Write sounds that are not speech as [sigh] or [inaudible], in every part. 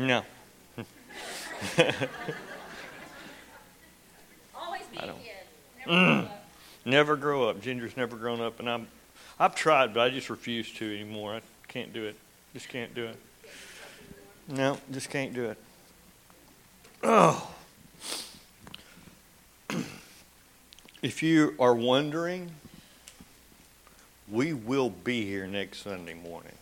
No. Always be a kid. Never mm. grow up. Never grow up. Ginger's never grown up, and I'm, I've tried, but I just refuse to anymore. I can't do it. Just can't do it. No, just can't do it. Oh. [clears throat] If you are wondering, we will be here next Sunday morning.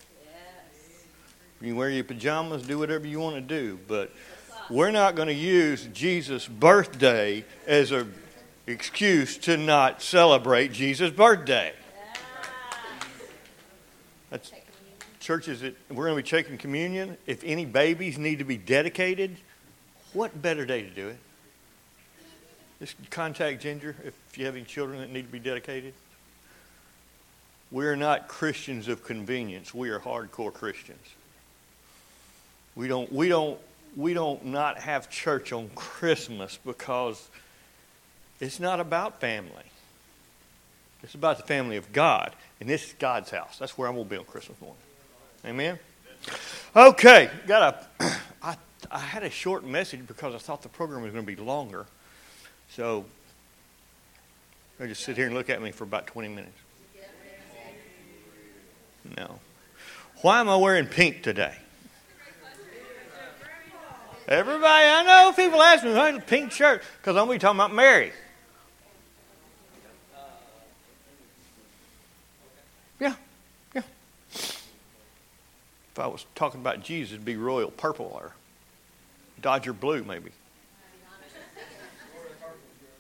You can wear your pajamas, do whatever you want to do, but we're not going to use Jesus' birthday as an excuse to not celebrate Jesus' birthday. That's churches that we're going to be taking communion. If any babies need to be dedicated, what better day to do it? Just contact Ginger if you have any children that need to be dedicated. We are not Christians of convenience. We are hardcore Christians. We don't we don't we don't not have church on Christmas because it's not about family. It's about the family of God. And this is God's house. That's where I'm to be on Christmas morning. Amen? Okay. Got a, [clears throat] I, I had a short message because I thought the program was going to be longer. So they just sit here and look at me for about 20 minutes. No. Why am I wearing pink today? Everybody, I know people ask me, why the pink shirt? Because I'm be talking about Mary. Yeah, yeah. If I was talking about Jesus, it'd be royal purple or Dodger blue, maybe.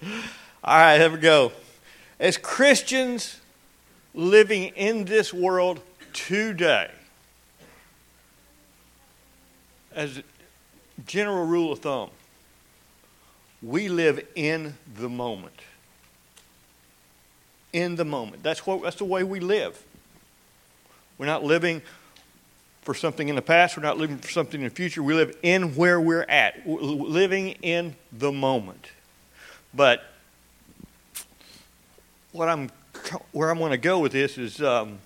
[laughs] All right, here we go. As Christians living in this world today, as general rule of thumb, we live in the moment. In the moment. That's what that's the way we live. We're not living for something in the past. We're not living for something in the future. We live in where we're at, w- living in the moment. But what I'm, where I'm going to go with this is um,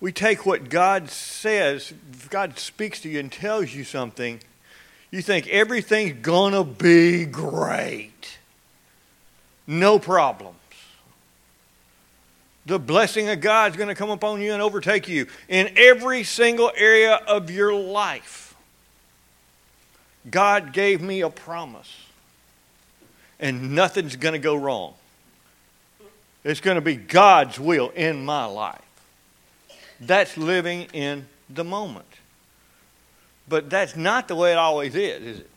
we take what God says, God speaks to you and tells you something, you think everything's going to be great. No problems. The blessing of God is going to come upon you and overtake you in every single area of your life. God gave me a promise, and nothing's going to go wrong. It's going to be God's will in my life. That's living in the moment. But that's not the way it always is, is it?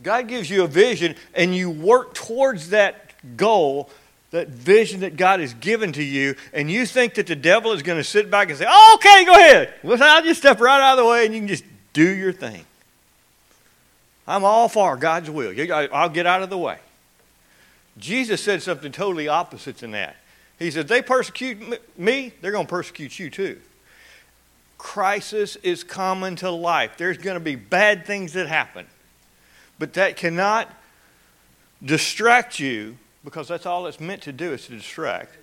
God gives you a vision, and you work towards that goal that vision that God has given to you, and you think that the devil is going to sit back and say, oh, okay, go ahead. I'll just step right out of the way and you can just do your thing. I'm all for God's will. I'll get out of the way. Jesus said something totally opposite than that. He said, they persecute me, they're going to persecute you too. Crisis is common to life. There's going to be bad things that happen. But that cannot distract you because that's all it's meant to do is to distract.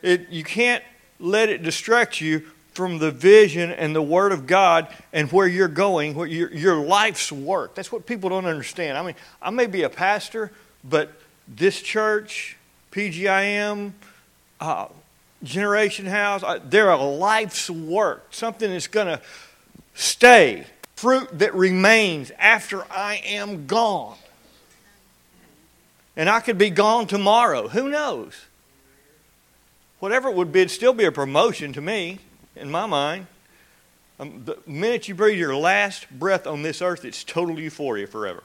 It, you can't let it distract you from the vision and the Word of God and where you're going, where your, your life's work. That's what people don't understand. I mean, I may be a pastor, but this church, PGIM, uh, Generation House, they're a life's work, something that's going to stay, fruit that remains after I am gone. And I could be gone tomorrow. Who knows? Whatever it would be, it'd still be a promotion to me, in my mind. Um, the minute you breathe your last breath on this earth, it's total euphoria forever.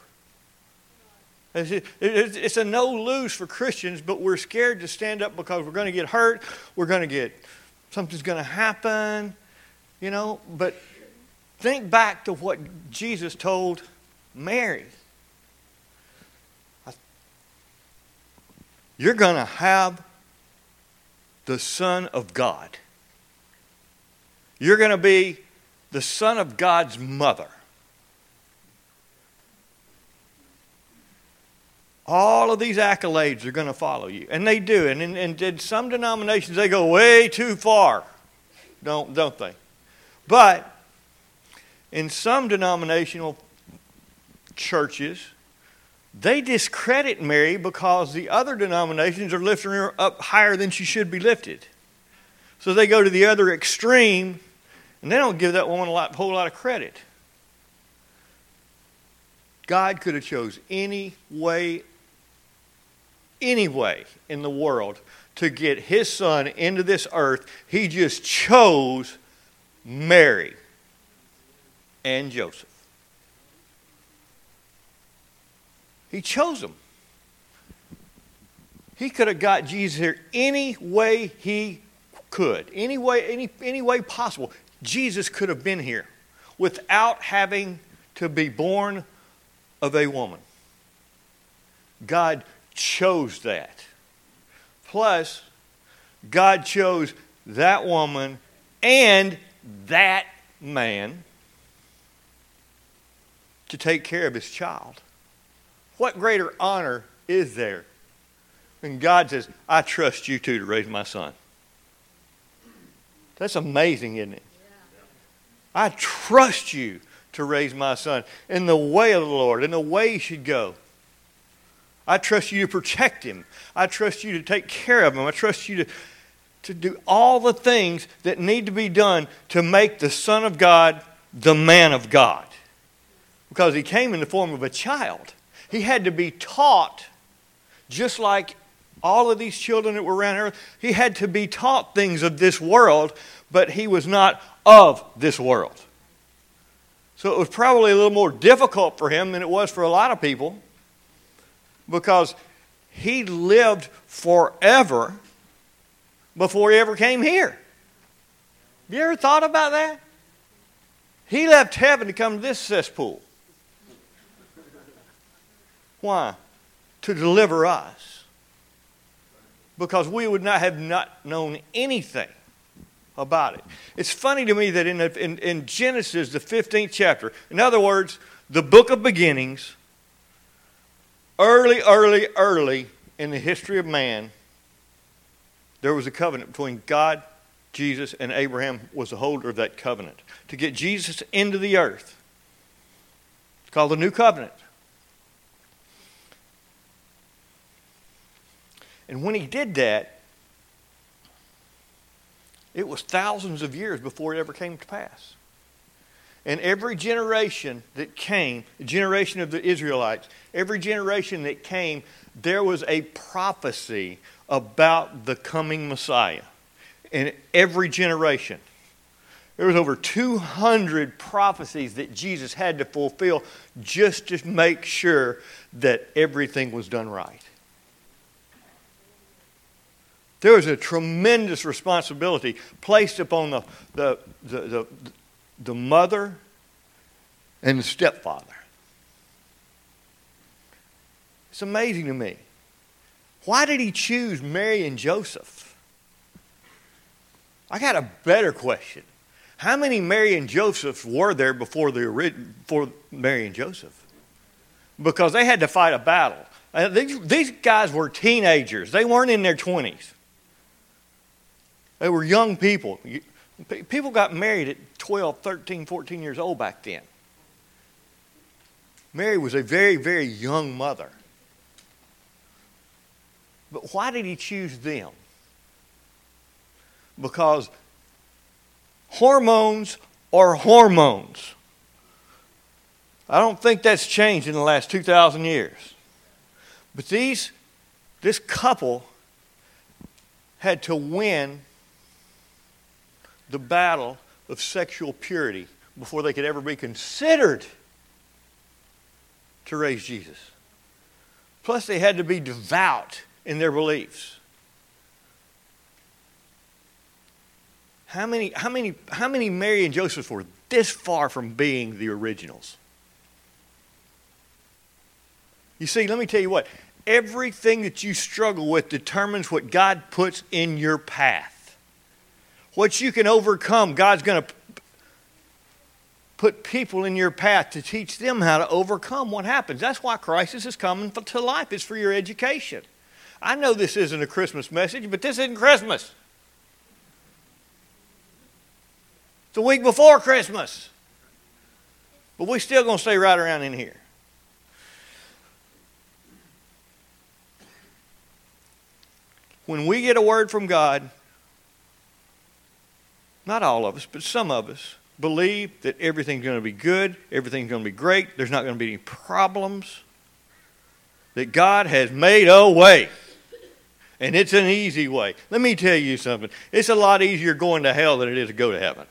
It's, a no lose for Christians, but we're scared to stand up because we're going to get hurt. We're going to get, something's going to happen, you know. But think back to what Jesus told Mary. You're going to have the Son of God. You're going to be the Son of God's mother. All of these accolades are going to follow you. And they do. And in, and in some denominations, they go way too far, don't, don't they? But in some denominational churches, they discredit Mary because the other denominations are lifting her up higher than she should be lifted. So they go to the other extreme, and they don't give that woman a lot, whole lot of credit. God could have chose any way, any way in the world to get his son into this earth. He just chose Mary and Joseph. He chose them. He could have got Jesus here any way he could, any way, any, any way possible. Jesus could have been here without having to be born of a woman. God chose that. Plus, God chose that woman and that man to take care of his child. What greater honor is there when God says, I trust you two to raise my son? That's amazing, isn't it? I trust you to raise my son in the way of the Lord, in the way he should go. I trust you to protect him. I trust you to take care of him. I trust you to, to do all the things that need to be done to make the Son of God the man of God. Because he came in the form of a child. He had to be taught, just like all of these children that were around earth, he had to be taught things of this world, but he was not of this world. So it was probably a little more difficult for him than it was for a lot of people because he lived forever before he ever came here. Have you ever thought about that? He left heaven to come to this cesspool. Why? To deliver us. Because we would not have not known anything about it. It's funny to me that in, in, in Genesis, the 15th chapter, in other words, the book of beginnings, early, early, early in the history of man, there was a covenant between God, Jesus, and Abraham was the holder of that covenant. To get Jesus into the earth. It's called the New Covenant. And when he did that, it was thousands of years before it ever came to pass. And every generation that came, the generation of the Israelites, every generation that came, there was a prophecy about the coming Messiah. In every generation. There was over 200 prophecies that Jesus had to fulfill just to make sure that everything was done right. There was a tremendous responsibility placed upon the, the, the, the, the mother and the stepfather. It's amazing to me. Why did he choose Mary and Joseph? I got a better question. How many Mary and Josephs were there before, the, before Mary and Joseph? Because they had to fight a battle. Uh, these, these guys were teenagers, they weren't in their 20s. They were young people. People got married at 12, 13, 14 years old back then. Mary was a very, very young mother. But why did he choose them? Because hormones are hormones. I don't think that's changed in the last 2,000 years. But these, this couple had to win the battle of sexual purity before they could ever be considered to raise Jesus. Plus, they had to be devout in their beliefs. How many, how many, how many Mary and Joseph were this far from being the originals? You see, let me tell you what everything that you struggle with determines what God puts in your path what you can overcome, God's going to put people in your path to teach them how to overcome what happens. That's why crisis is coming to life. It's for your education. I know this isn't a Christmas message, but this isn't Christmas. It's a week before Christmas. But we're still going to stay right around in here. When we get a word from God, not all of us, but some of us, believe that everything's going to be good, everything's going to be great, there's not going to be any problems, that God has made a way. And it's an easy way. Let me tell you something. It's a lot easier going to hell than it is to go to heaven.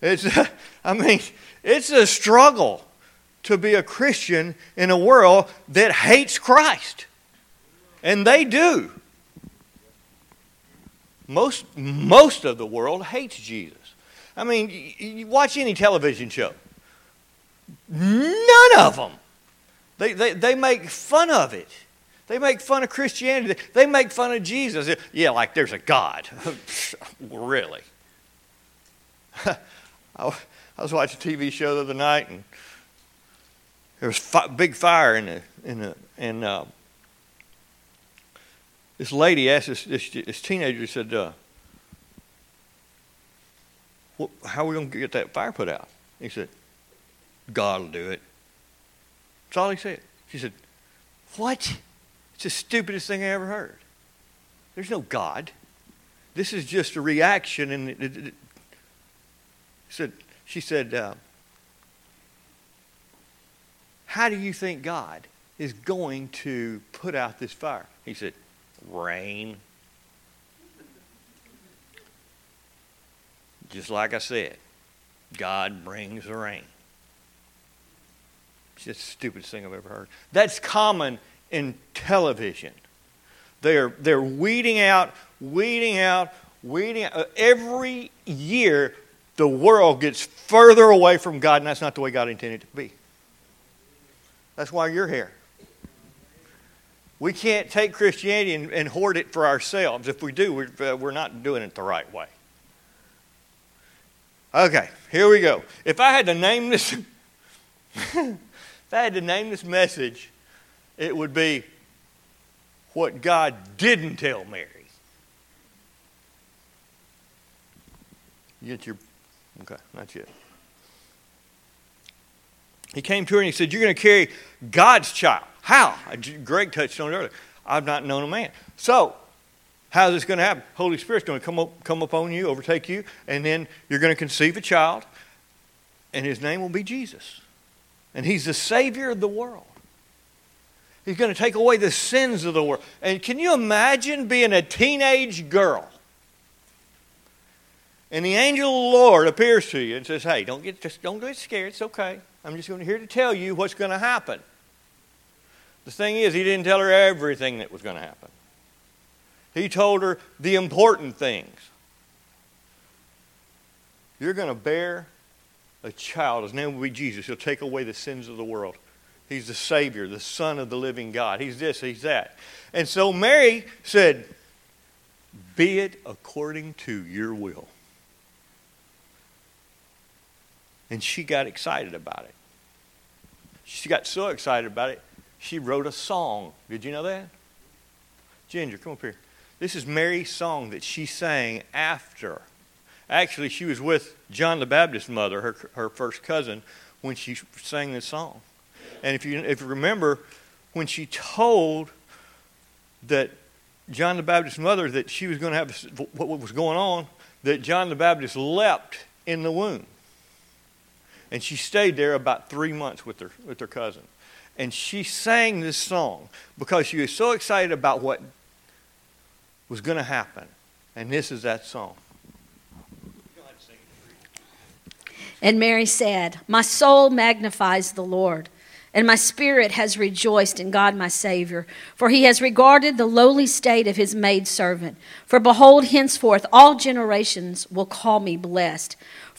It's, [laughs] I mean, it's a struggle to be a Christian in a world that hates Christ. And they do. Most, most of the world hates Jesus. I mean, you watch any television show, none of them. They, they, they make fun of it. They make fun of Christianity. They make fun of Jesus. Yeah, like there's a God. [laughs] really? [laughs] I was watching a TV show the other night, and there was a big fire in the in the and uh, this lady asked this this, this teenager said, uh, well, "How are we going to get that fire put out?" He said, "God will do it." That's all he said. She said, "What?" It's the stupidest thing I ever heard. There's no God. This is just a reaction. And it, it, it, said, she said, uh, How do you think God is going to put out this fire? He said, Rain. Just like I said, God brings the rain. It's just the stupidest thing I've ever heard. That's common in television. They're, they're weeding out, weeding out, weeding out. Every year, the world gets further away from God, and that's not the way God intended it to be. That's why you're here. We can't take Christianity and, and hoard it for ourselves. If we do, we're, uh, we're not doing it the right way. Okay, here we go. If I had to name this, [laughs] if I had to name this message, it would be what God didn't tell Mary. You get your. Okay, not yet. He came to her and he said, You're going to carry God's child. How? Greg touched on it earlier. I've not known a man. So, how's this going to happen? Holy Spirit's going to come up, come upon you, overtake you, and then you're going to conceive a child, and his name will be Jesus. And he's the Savior of the world. He's going to take away the sins of the world. And can you imagine being a teenage girl? And the angel of the Lord appears to you and says, Hey, don't get, just don't get scared. It's okay. I'm just going to here to tell you what's going to happen. The thing is, he didn't tell her everything that was going to happen. He told her the important things. You're going to bear a child. His name will be Jesus. He'll take away the sins of the world. He's the Savior, the Son of the living God. He's this, he's that. And so Mary said, Be it according to your will. And she got excited about it. She got so excited about it, she wrote a song. Did you know that? Ginger, come up here. This is Mary's song that she sang after. Actually, she was with John the Baptist's mother, her, her first cousin, when she sang this song. And if you, if you remember, when she told that John the Baptist's mother that she was going to have what was going on, that John the Baptist leapt in the womb. And she stayed there about three months with her, with her cousin. And she sang this song because she was so excited about what was going to happen. And this is that song. And Mary said, My soul magnifies the Lord and my spirit has rejoiced in God my Savior, for he has regarded the lowly state of his maidservant. For behold, henceforth all generations will call me blessed.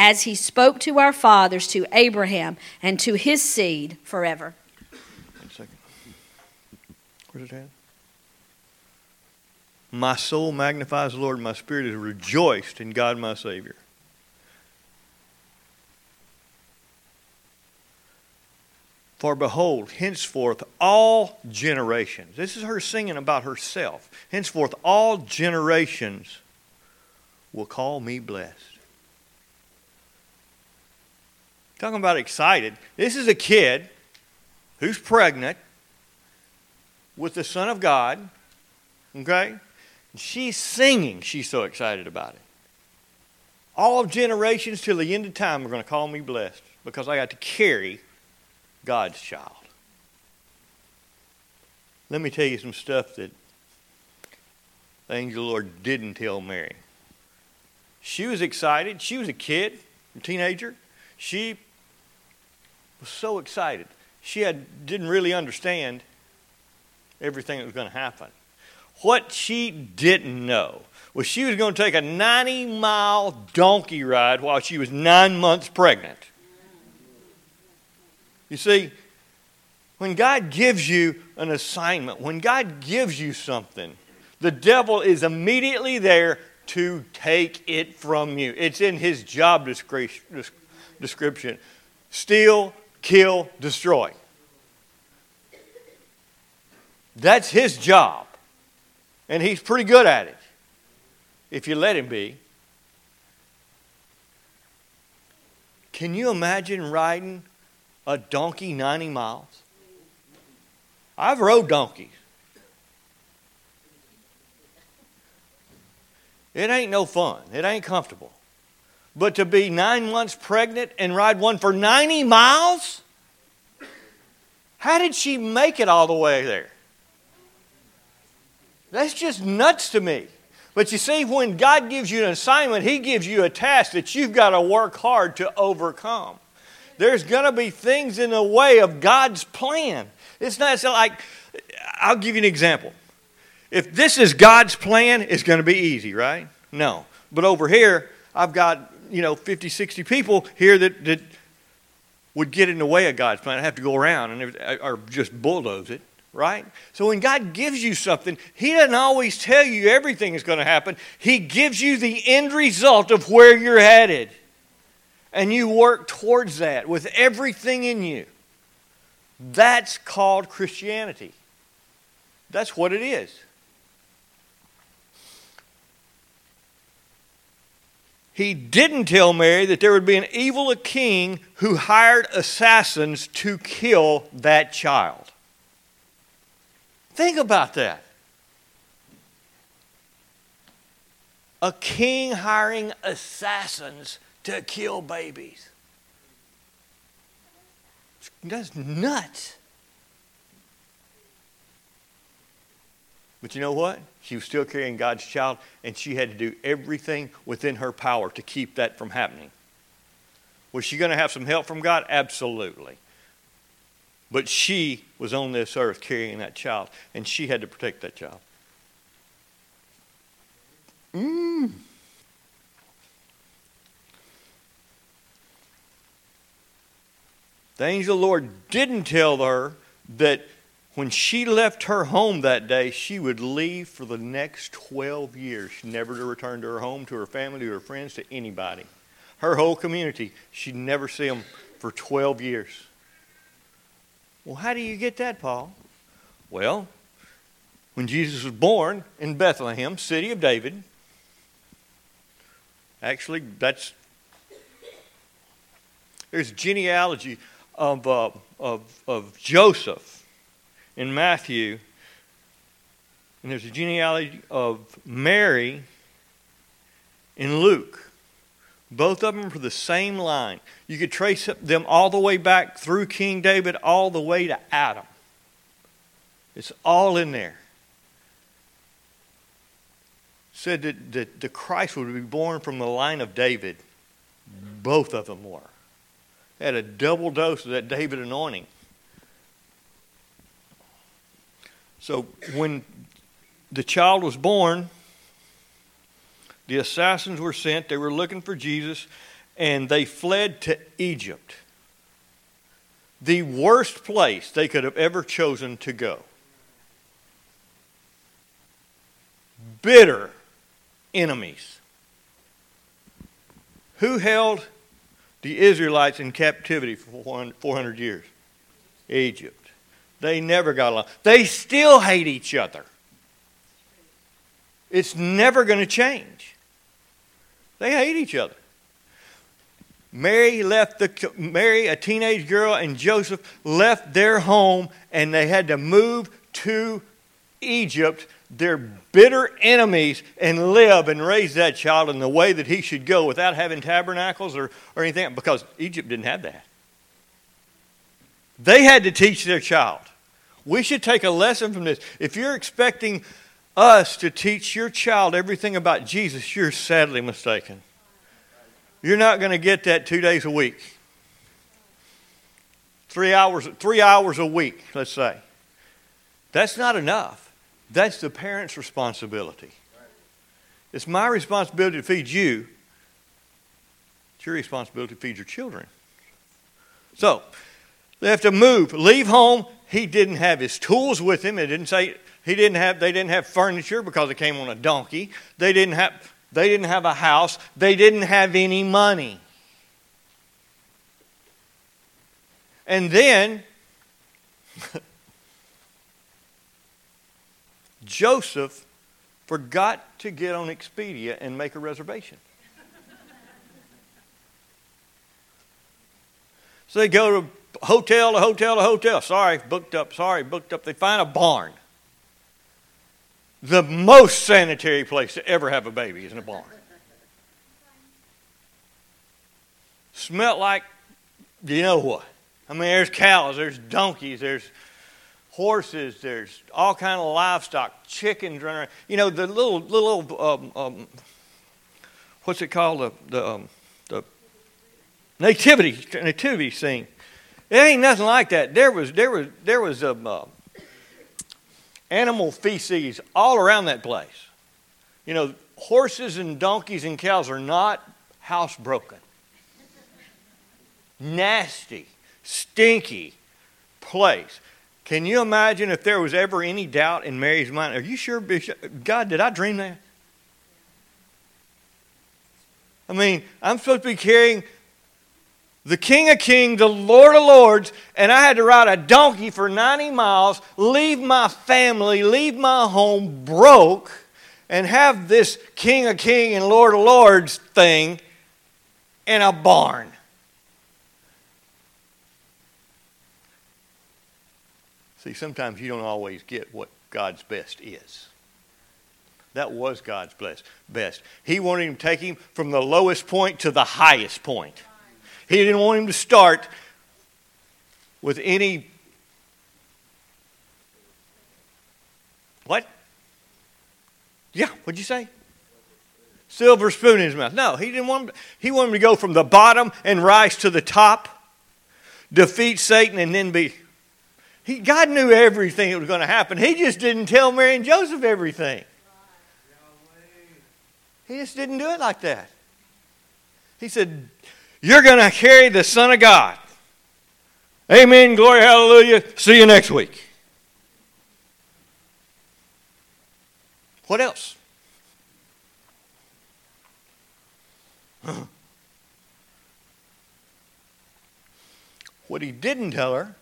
as he spoke to our fathers, to Abraham, and to his seed forever. One second. Where's it at? My soul magnifies the Lord, and my spirit is rejoiced in God my Savior. For behold, henceforth all generations, this is her singing about herself, henceforth all generations will call me blessed. Talking about excited. This is a kid who's pregnant with the Son of God, okay? She's singing. She's so excited about it. All generations till the end of time are going to call me blessed because I got to carry God's child. Let me tell you some stuff that the angel Lord didn't tell Mary. She was excited. She was a kid, a teenager. She was so excited. She had, didn't really understand everything that was going to happen. What she didn't know was she was going to take a 90 mile donkey ride while she was nine months pregnant. You see, when God gives you an assignment, when God gives you something, the devil is immediately there to take it from you. It's in his job description steal, kill, destroy. That's his job. And he's pretty good at it if you let him be. Can you imagine riding a donkey 90 miles? I've rode donkeys. It ain't no fun. It ain't comfortable. But to be nine months pregnant and ride one for 90 miles? How did she make it all the way there? That's just nuts to me. But you see, when God gives you an assignment, He gives you a task that you've got to work hard to overcome. There's going to be things in the way of God's plan. It's not like, I'll give you an example. If this is God's plan, it's going to be easy, right? No. But over here, I've got, you know, 50, 60 people here that, that would get in the way of God's plan. I have to go around and uh, or just bulldoze it right? So when God gives you something, He doesn't always tell you everything is going to happen. He gives you the end result of where you're headed. And you work towards that with everything in you. That's called Christianity. That's what it is. He didn't tell Mary that there would be an evil king who hired assassins to kill that child. Think about that. A king hiring assassins to kill babies. That's nuts. But you know what? She was still carrying God's child, and she had to do everything within her power to keep that from happening. Was she going to have some help from God? Absolutely. But she was on this earth carrying that child, and she had to protect that child. Mm. The angel of the Lord didn't tell her that when she left her home that day, she would leave for the next 12 years, never to return to her home, to her family, to her friends, to anybody. Her whole community, she'd never see them for 12 years. Well, how do you get that, Paul? Well, when Jesus was born in Bethlehem, city of David, actually, that's there's a genealogy of, uh, of, of Joseph in Matthew, and there's a genealogy of Mary in Luke. Both of them for the same line. You could trace them all the way back through King David, all the way to Adam. It's all in there. Said that, that the Christ would be born from the line of David. Both of them were. They had a double dose of that David anointing. So when the child was born, the assassins were sent. They were looking for Jesus. and they fled to Egypt, the worst place they could have ever chosen to go. Bitter enemies. Who held the Israelites in captivity for 400 years? Egypt. They never got along. They still hate each other. It's never going to change. They hate each other. Mary left the Mary, a teenage girl, and Joseph left their home, and they had to move to Egypt, their bitter enemies, and live and raise that child in the way that he should go without having tabernacles or, or anything, because Egypt didn't have that. They had to teach their child. We should take a lesson from this. If you're expecting us to teach your child everything about Jesus, you're sadly mistaken. You're not going to get that two days a week. Three hours, three hours a week, let's say. That's not enough. That's the parent's responsibility. It's my responsibility to feed you. It's your responsibility to feed your children. So, they have to move, leave home. He didn't have his tools with him. It didn't say he didn't have, they didn't have furniture because it came on a donkey. They didn't have, they didn't have a house. They didn't have any money. And then [laughs] Joseph forgot to get on Expedia and make a reservation. so they go to hotel to hotel to hotel. Sorry, booked up. Sorry, booked up. They find a barn the most sanitary place to ever have a baby is in a barn. Smelt like, you know what? I mean, there's cows, there's donkeys, there's horses, there's all kind of livestock, chickens running around. You know, the little little um, um, what's it called? The the, um, the nativity nativity scene. It ain't nothing like that. There was there was there was a uh, animal feces all around that place. You know, horses and donkeys and cows are not housebroken. Nasty, stinky place. Can you imagine if there was ever any doubt in Mary's mind? Are you sure, Bishop? God, did I dream that? I mean, I'm supposed to be carrying the King of Kings, the Lord of Lords, and I had to ride a donkey for 90 miles, leave my family, leave my home broke, and have this King of Kings and Lord of Lords thing in a barn. See, sometimes you don't always get what God's best is. That was God's best. He wanted him to take him from the lowest point to the highest point. He didn't want him to start with any. What? Yeah, what'd you say? Silver spoon in his mouth. No, he didn't want him, he wanted him to go from the bottom and rise to the top, defeat Satan, and then be. He, God knew everything that was going to happen. He just didn't tell Mary and Joseph everything. He just didn't do it like that. He said, you're going to carry the Son of God. Amen. Glory. Hallelujah. See you next week. What else? [laughs] What he didn't tell her,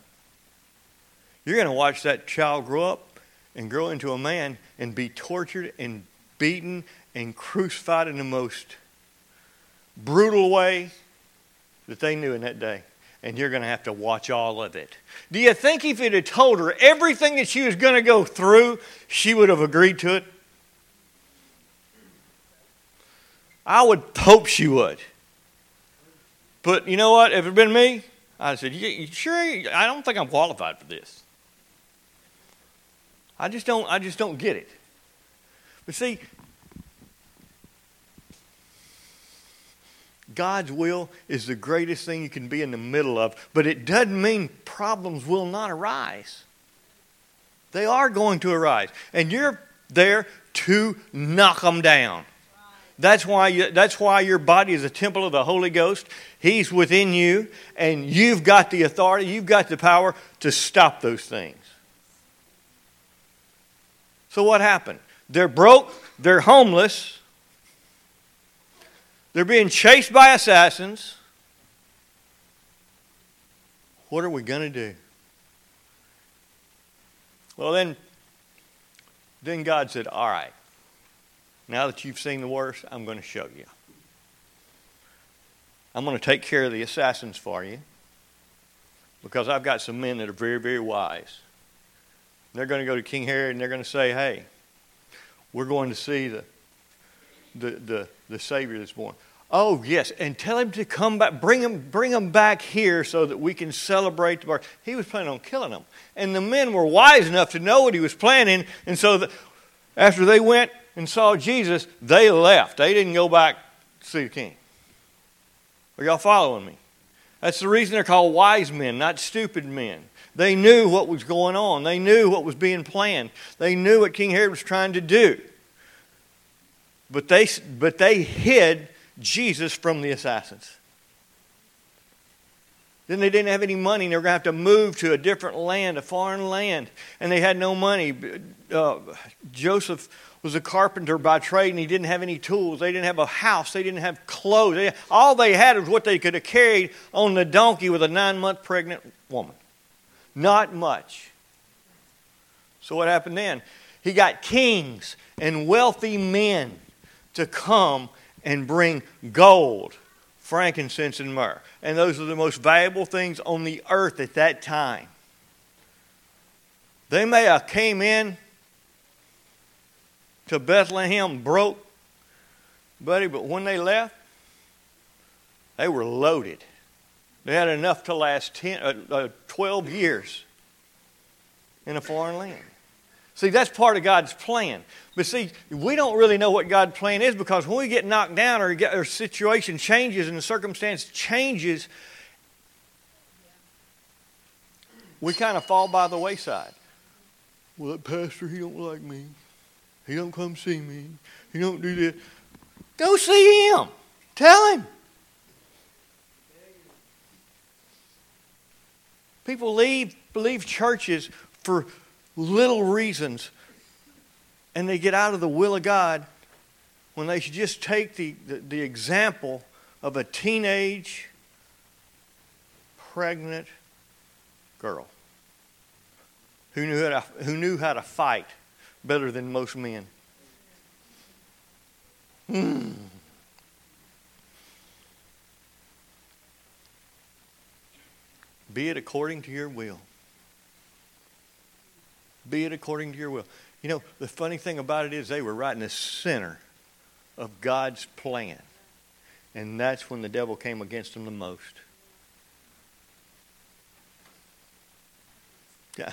you're going to watch that child grow up and grow into a man and be tortured and beaten and crucified in the most brutal way that they knew in that day. And you're going to have to watch all of it. Do you think if it had told her everything that she was going to go through, she would have agreed to it? I would hope she would. But you know what? If it had been me, I said, you, sure? I don't think I'm qualified for this. I just don't. I just don't get it. But see, God's will is the greatest thing you can be in the middle of, but it doesn't mean problems will not arise. They are going to arise, and you're there to knock them down. That's why, you, that's why your body is a temple of the Holy Ghost. He's within you, and you've got the authority, you've got the power to stop those things. So, what happened? They're broke, they're homeless, they're being chased by assassins. What are we going to do? Well, then, then God said, All right, now that you've seen the worst, I'm going to show you. I'm going to take care of the assassins for you because I've got some men that are very, very wise. They're going to go to King Herod and they're going to say, Hey, we're going to see the, the, the, the Savior that's born. Oh, yes, and tell him to come back, bring him, bring him back here so that we can celebrate the birth. He was planning on killing them. And the men were wise enough to know what he was planning, and so the, after they went and saw Jesus, they left. They didn't go back to see the king. Are y'all following me? That's the reason they're called wise men, not stupid men. They knew what was going on. They knew what was being planned. They knew what King Herod was trying to do. But they, but they hid Jesus from the assassins. Then they didn't have any money. and They were going to have to move to a different land, a foreign land. And they had no money. Uh, Joseph was a carpenter by trade and he didn't have any tools. They didn't have a house. They didn't have clothes. They, all they had was what they could have carried on the donkey with a nine month pregnant woman. Not much. So what happened then? He got kings and wealthy men to come and bring gold, frankincense, and myrrh. And those are the most valuable things on the earth at that time. They may have came in to Bethlehem broke, buddy, but when they left, they were loaded. They had enough to last 10, uh, uh, 12 years in a foreign land. See, that's part of God's plan. But see, we don't really know what God's plan is because when we get knocked down or, get, or situation changes and the circumstance changes, we kind of fall by the wayside. Well, that pastor, he don't like me. He don't come see me. He don't do this. Go see him. Tell him. People leave, leave churches for little reasons and they get out of the will of God when they should just take the, the, the example of a teenage pregnant girl who knew how to, who knew how to fight better than most men. Hmm. Be it according to your will. Be it according to your will. You know, the funny thing about it is they were right in the center of God's plan. And that's when the devil came against them the most. Yeah.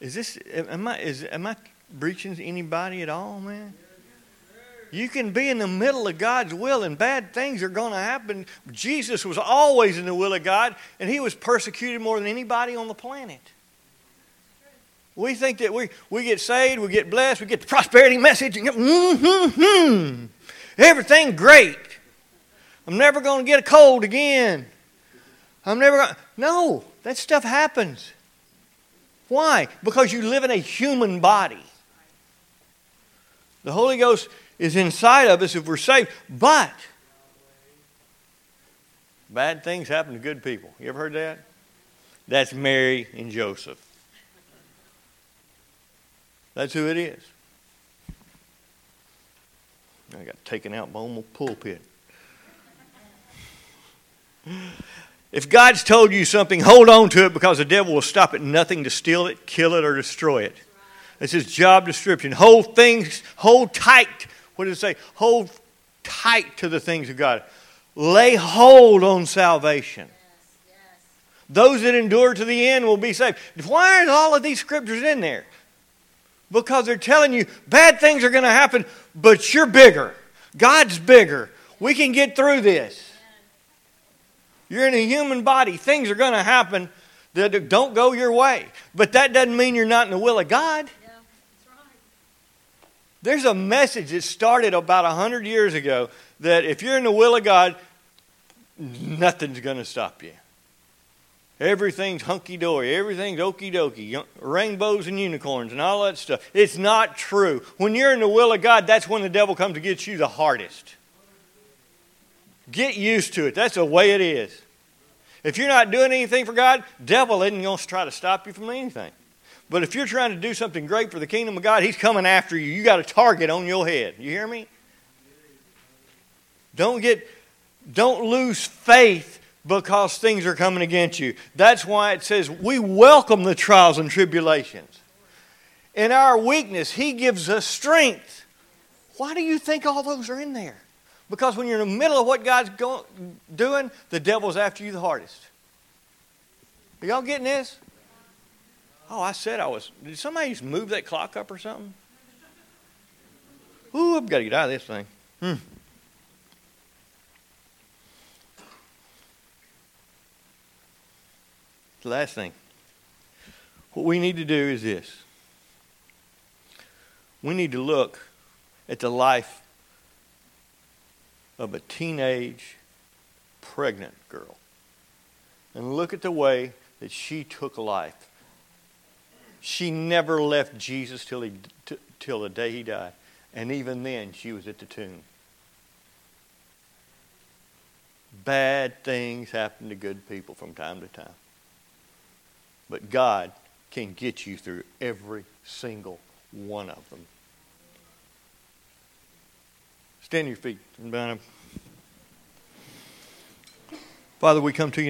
Is this am I is am I breaching anybody at all, man? You can be in the middle of God's will and bad things are going to happen. Jesus was always in the will of God and he was persecuted more than anybody on the planet. We think that we, we get saved, we get blessed, we get the prosperity message, and mm-hmm, everything great. I'm never going to get a cold again. I'm never going to. No, that stuff happens. Why? Because you live in a human body. The Holy Ghost is inside of us if we're saved, but bad things happen to good people. You ever heard that? That's Mary and Joseph. That's who it is. I got taken out by my pulpit. If God's told you something, hold on to it because the devil will stop at nothing to steal it, kill it, or destroy it. It's his job description. Hold things, hold tight. What does it say? Hold tight to the things of God. Lay hold on salvation. Those that endure to the end will be saved. Why are all of these scriptures in there? Because they're telling you bad things are going to happen, but you're bigger. God's bigger. We can get through this. You're in a human body. Things are going to happen that don't go your way. But that doesn't mean you're not in the will of God. There's a message that started about 100 years ago that if you're in the will of God, nothing's going to stop you. Everything's hunky dory. Everything's okie dokie. Rainbows and unicorns and all that stuff. It's not true. When you're in the will of God, that's when the devil comes to get you the hardest. Get used to it. That's the way it is. If you're not doing anything for God, devil isn't going to try to stop you from anything. But if you're trying to do something great for the kingdom of God, he's coming after you. You got a target on your head. You hear me? Don't get don't lose faith because things are coming against you. That's why it says we welcome the trials and tribulations. In our weakness, he gives us strength. Why do you think all those are in there? Because when you're in the middle of what God's going, doing, the devil's after you the hardest. Are y'all getting this? Oh, I said I was. Did somebody just move that clock up or something? Ooh, I've got to get out of this thing. Hmm. The last thing. What we need to do is this we need to look at the life of a teenage pregnant girl and look at the way that she took life. She never left Jesus till, he, t- till the day he died. And even then, she was at the tomb. Bad things happen to good people from time to time. But God can get you through every single one of them. Stand on your feet. Father, we come to you